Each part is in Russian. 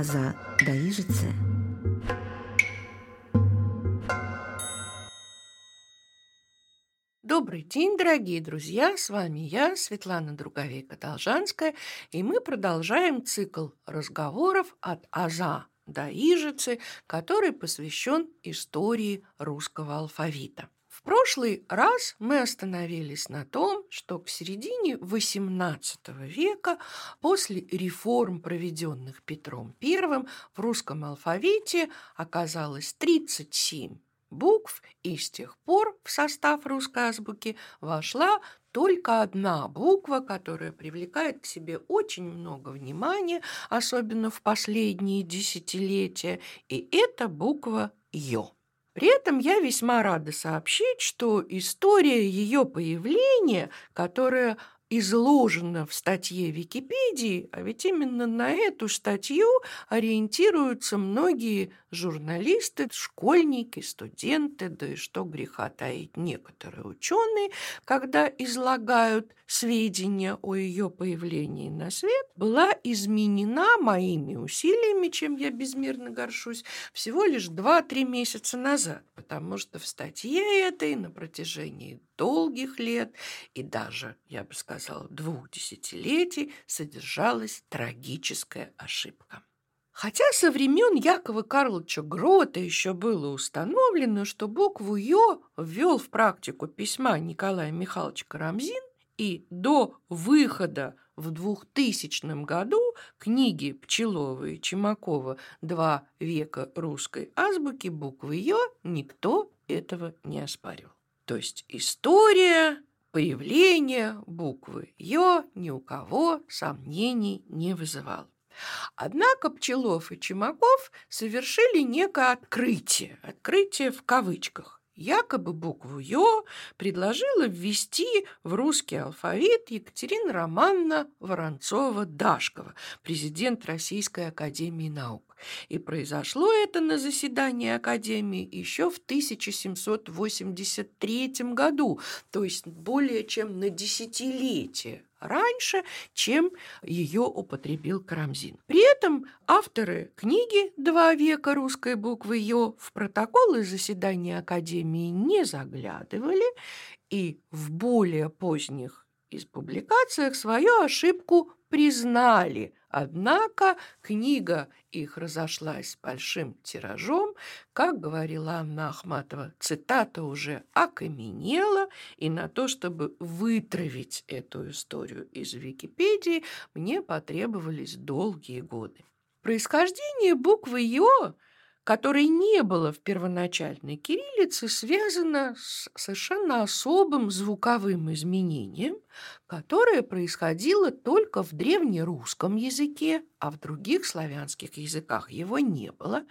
аза даижице. Добрый день, дорогие друзья! С вами я, Светлана Друговейка-Должанская, и мы продолжаем цикл разговоров от Аза до Ижицы, который посвящен истории русского алфавита. В прошлый раз мы остановились на том, что к середине XVIII века, после реформ, проведенных Петром I, в русском алфавите оказалось 37 букв, и с тех пор в состав русской азбуки вошла только одна буква, которая привлекает к себе очень много внимания, особенно в последние десятилетия, и это буква «ё». При этом я весьма рада сообщить, что история ее появления, которая изложена в статье Википедии, а ведь именно на эту статью ориентируются многие журналисты, школьники, студенты, да и что греха таить некоторые ученые, когда излагают сведения о ее появлении на свет, была изменена моими усилиями, чем я безмерно горшусь, всего лишь 2-3 месяца назад, потому что в статье этой на протяжении долгих лет и даже, я бы сказала, двух десятилетий содержалась трагическая ошибка. Хотя со времен Якова Карловича Грота еще было установлено, что букву «ё» ввел в практику письма Николай Михайлович Карамзин, и до выхода в 2000 году книги Пчелова и Чемакова «Два века русской азбуки» буквы «ё» никто этого не оспаривал. То есть история появления буквы «ё» ни у кого сомнений не вызывала. Однако Пчелов и Чемаков совершили некое открытие, открытие в кавычках. Якобы букву «ё» предложила ввести в русский алфавит Екатерина Романовна Воронцова-Дашкова, президент Российской Академии Наук. И произошло это на заседании Академии еще в 1783 году, то есть более чем на десятилетие раньше, чем ее употребил Карамзин. При этом авторы книги «Два века русской буквы Ё» в протоколы заседания Академии не заглядывали и в более поздних из публикациях свою ошибку признали. Однако книга их разошлась большим тиражом, как говорила Анна Ахматова, цитата уже окаменела, и на то, чтобы вытравить эту историю из Википедии, мне потребовались долгие годы. Происхождение буквы «ё» которой не было в первоначальной кириллице, связано с совершенно особым звуковым изменением, которое происходило только в древнерусском языке, а в других славянских языках его не было.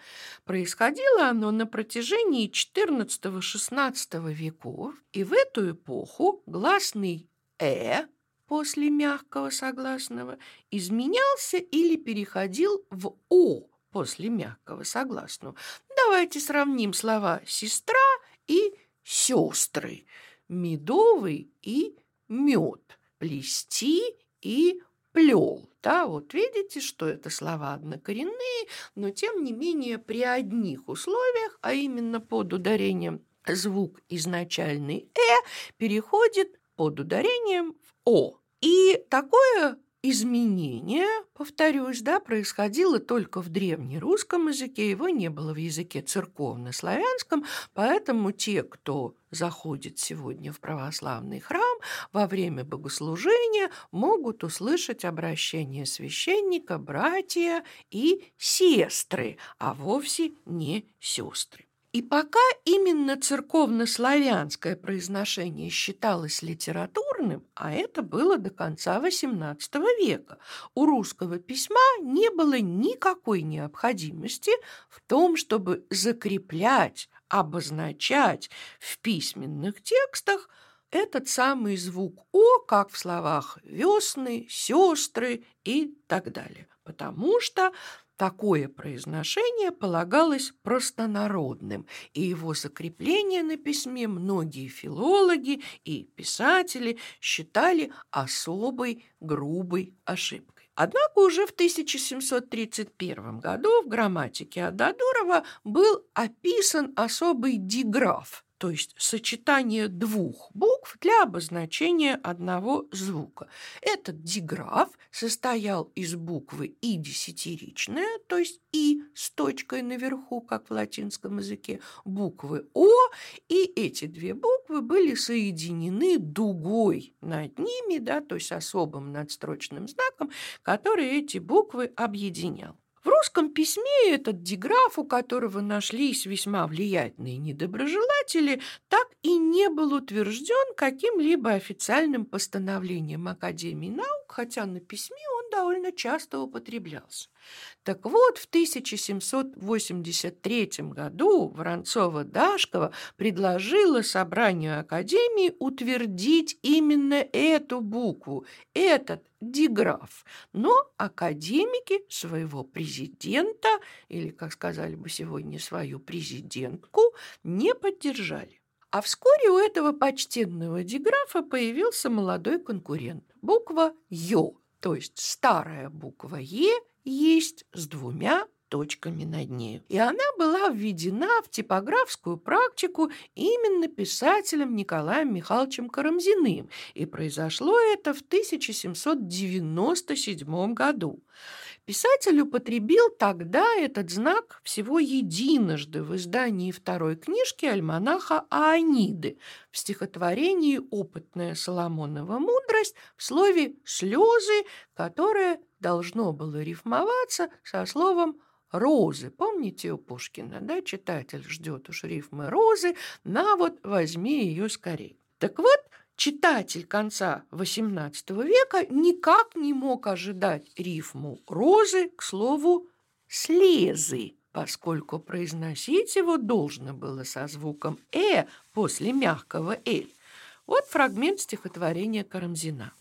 Происходило оно на протяжении XIV-XVI веков, и в эту эпоху гласный «э» после мягкого согласного изменялся или переходил в «о», после мягкого согласного. Давайте сравним слова «сестра» и «сестры», «медовый» и «мед», «плести» и «плел». Да, вот видите, что это слова однокоренные, но тем не менее при одних условиях, а именно под ударением звук изначальный «э» переходит под ударением в «о». И такое Изменение, повторюсь, да, происходило только в древнерусском языке, его не было в языке церковно-славянском, поэтому те, кто заходит сегодня в православный храм, во время богослужения могут услышать обращение священника, братья и сестры, а вовсе не сестры. И пока именно церковно-славянское произношение считалось литературным, а это было до конца XVIII века, у русского письма не было никакой необходимости в том, чтобы закреплять, обозначать в письменных текстах этот самый звук «о», как в словах «весны», «сестры» и так далее. Потому что Такое произношение полагалось простонародным, и его закрепление на письме многие филологи и писатели считали особой грубой ошибкой. Однако уже в 1731 году в грамматике Ададурова был описан особый диграф – то есть сочетание двух букв для обозначения одного звука. Этот диграф состоял из буквы «и» десятиричная, то есть «и» с точкой наверху, как в латинском языке, буквы «о», и эти две буквы были соединены дугой над ними, да, то есть особым надстрочным знаком, который эти буквы объединял. Русском письме этот диграф, у которого нашлись весьма влиятельные недоброжелатели, так и не был утвержден каким-либо официальным постановлением Академии наук, хотя на письме довольно часто употреблялся. Так вот, в 1783 году Воронцова-Дашкова предложила собранию Академии утвердить именно эту букву, этот диграф. Но академики своего президента, или, как сказали бы сегодня, свою президентку, не поддержали. А вскоре у этого почтенного диграфа появился молодой конкурент. Буква «Ё», то есть старая буква «Е» есть с двумя точками над ней. И она была введена в типографскую практику именно писателем Николаем Михайловичем Карамзиным. И произошло это в 1797 году. Писатель употребил тогда этот знак всего единожды в издании второй книжки альманаха Ааниды в стихотворении «Опытная Соломонова мудрость» в слове «слезы», которое должно было рифмоваться со словом розы. Помните у Пушкина, да, читатель ждет уж рифмы розы, на вот возьми ее скорее. Так вот, читатель конца XVIII века никак не мог ожидать рифму розы к слову слезы, поскольку произносить его должно было со звуком «э» после мягкого «эль». Вот фрагмент стихотворения Карамзина.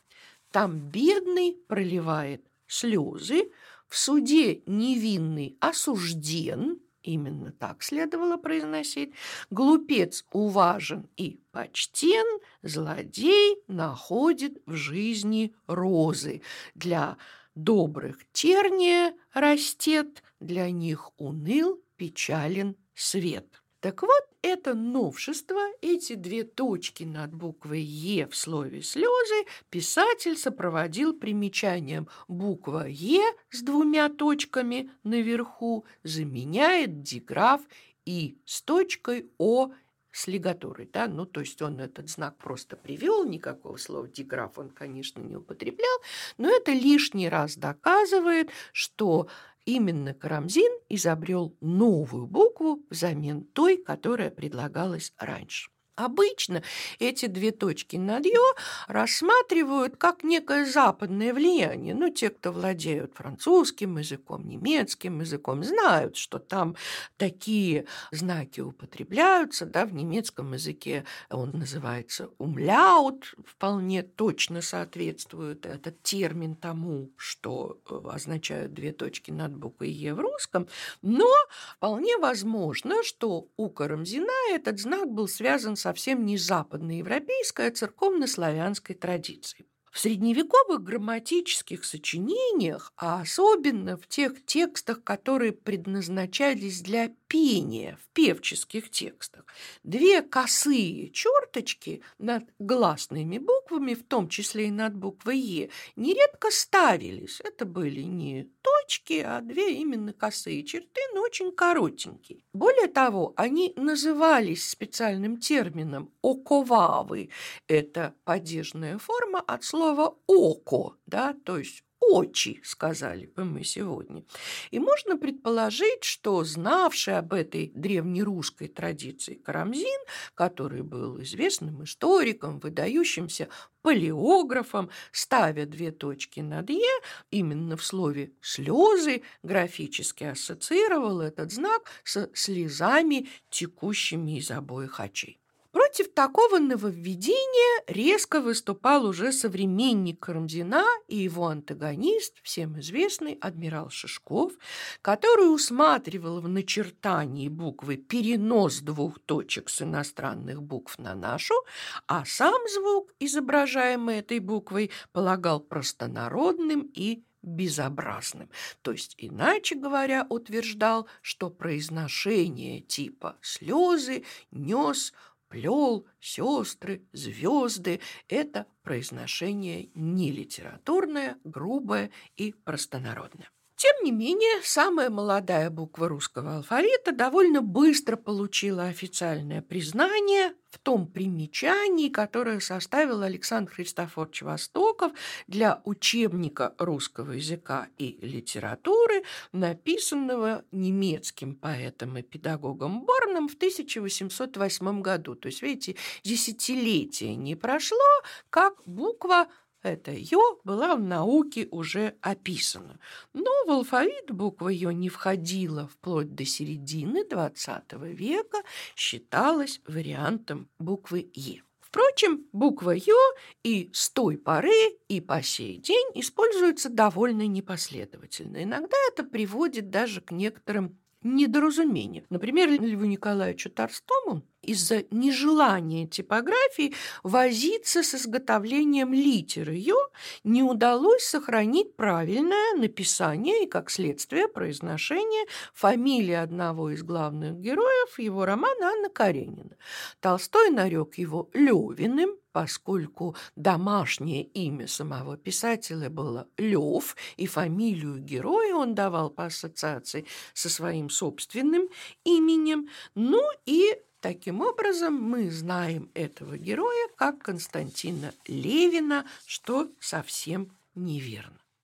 Там бедный проливает слезы, в суде невинный осужден, именно так следовало произносить, глупец уважен и почтен, злодей находит в жизни розы. Для добрых терния растет, для них уныл, печален свет. Так вот, это новшество, эти две точки над буквой «Е» в слове «слезы» писатель сопроводил примечанием. Буква «Е» с двумя точками наверху заменяет диграф «И» с точкой «О» с лигатурой, да, ну, то есть он этот знак просто привел, никакого слова диграф он, конечно, не употреблял, но это лишний раз доказывает, что именно Карамзин изобрел новую букву взамен той, которая предлагалась раньше. Обычно эти две точки над «ё» рассматривают как некое западное влияние. Ну, те, кто владеют французским языком, немецким языком, знают, что там такие знаки употребляются. Да, в немецком языке он называется «умляут», вполне точно соответствует этот термин тому, что э, означают две точки над буквой «е» в русском. Но вполне возможно, что у Карамзина этот знак был связан с совсем не западноевропейской, а церковно-славянской традицией. В средневековых грамматических сочинениях, а особенно в тех текстах, которые предназначались для пения, в певческих текстах, две косые черточки над гласными буквами, в том числе и над буквой «е», нередко ставились. Это были не точки, а две именно косые черты, но очень коротенькие. Более того, они назывались специальным термином «оковавы». Это падежная форма от слова «око», да, то есть очи, сказали бы мы сегодня. И можно предположить, что знавший об этой древнерусской традиции Карамзин, который был известным историком, выдающимся палеографом, ставя две точки над «е», именно в слове «слезы» графически ассоциировал этот знак со слезами, текущими из обоих очей. Против такого нововведения резко выступал уже современник Карамзина и его антагонист, всем известный адмирал Шишков, который усматривал в начертании буквы перенос двух точек с иностранных букв на нашу, а сам звук, изображаемый этой буквой, полагал простонародным и безобразным. То есть, иначе говоря, утверждал, что произношение типа «слезы», «нес», «плел», «сестры», «звезды» – это произношение не литературное, грубое и простонародное. Тем не менее, самая молодая буква русского алфавита довольно быстро получила официальное признание в том примечании, которое составил Александр Христофорович Востоков для учебника русского языка и литературы, написанного немецким поэтом и педагогом Борном в 1808 году. То есть, видите, десятилетие не прошло, как буква это «ё» была в науке уже описана, но в алфавит буква «ё» не входила вплоть до середины XX века, считалась вариантом буквы «е». Впрочем, буква «ё» и с той поры, и по сей день используется довольно непоследовательно. Иногда это приводит даже к некоторым недоразумениям. Например, Льву Николаевичу Толстому из-за нежелания типографии возиться с изготовлением литеры «ё» не удалось сохранить правильное написание и, как следствие, произношение фамилии одного из главных героев его романа Анна Каренина. Толстой нарек его Левиным, поскольку домашнее имя самого писателя было Лев, и фамилию героя он давал по ассоциации со своим собственным именем, ну и Таким образом, мы знаем этого героя как Константина Левина, что совсем неверно.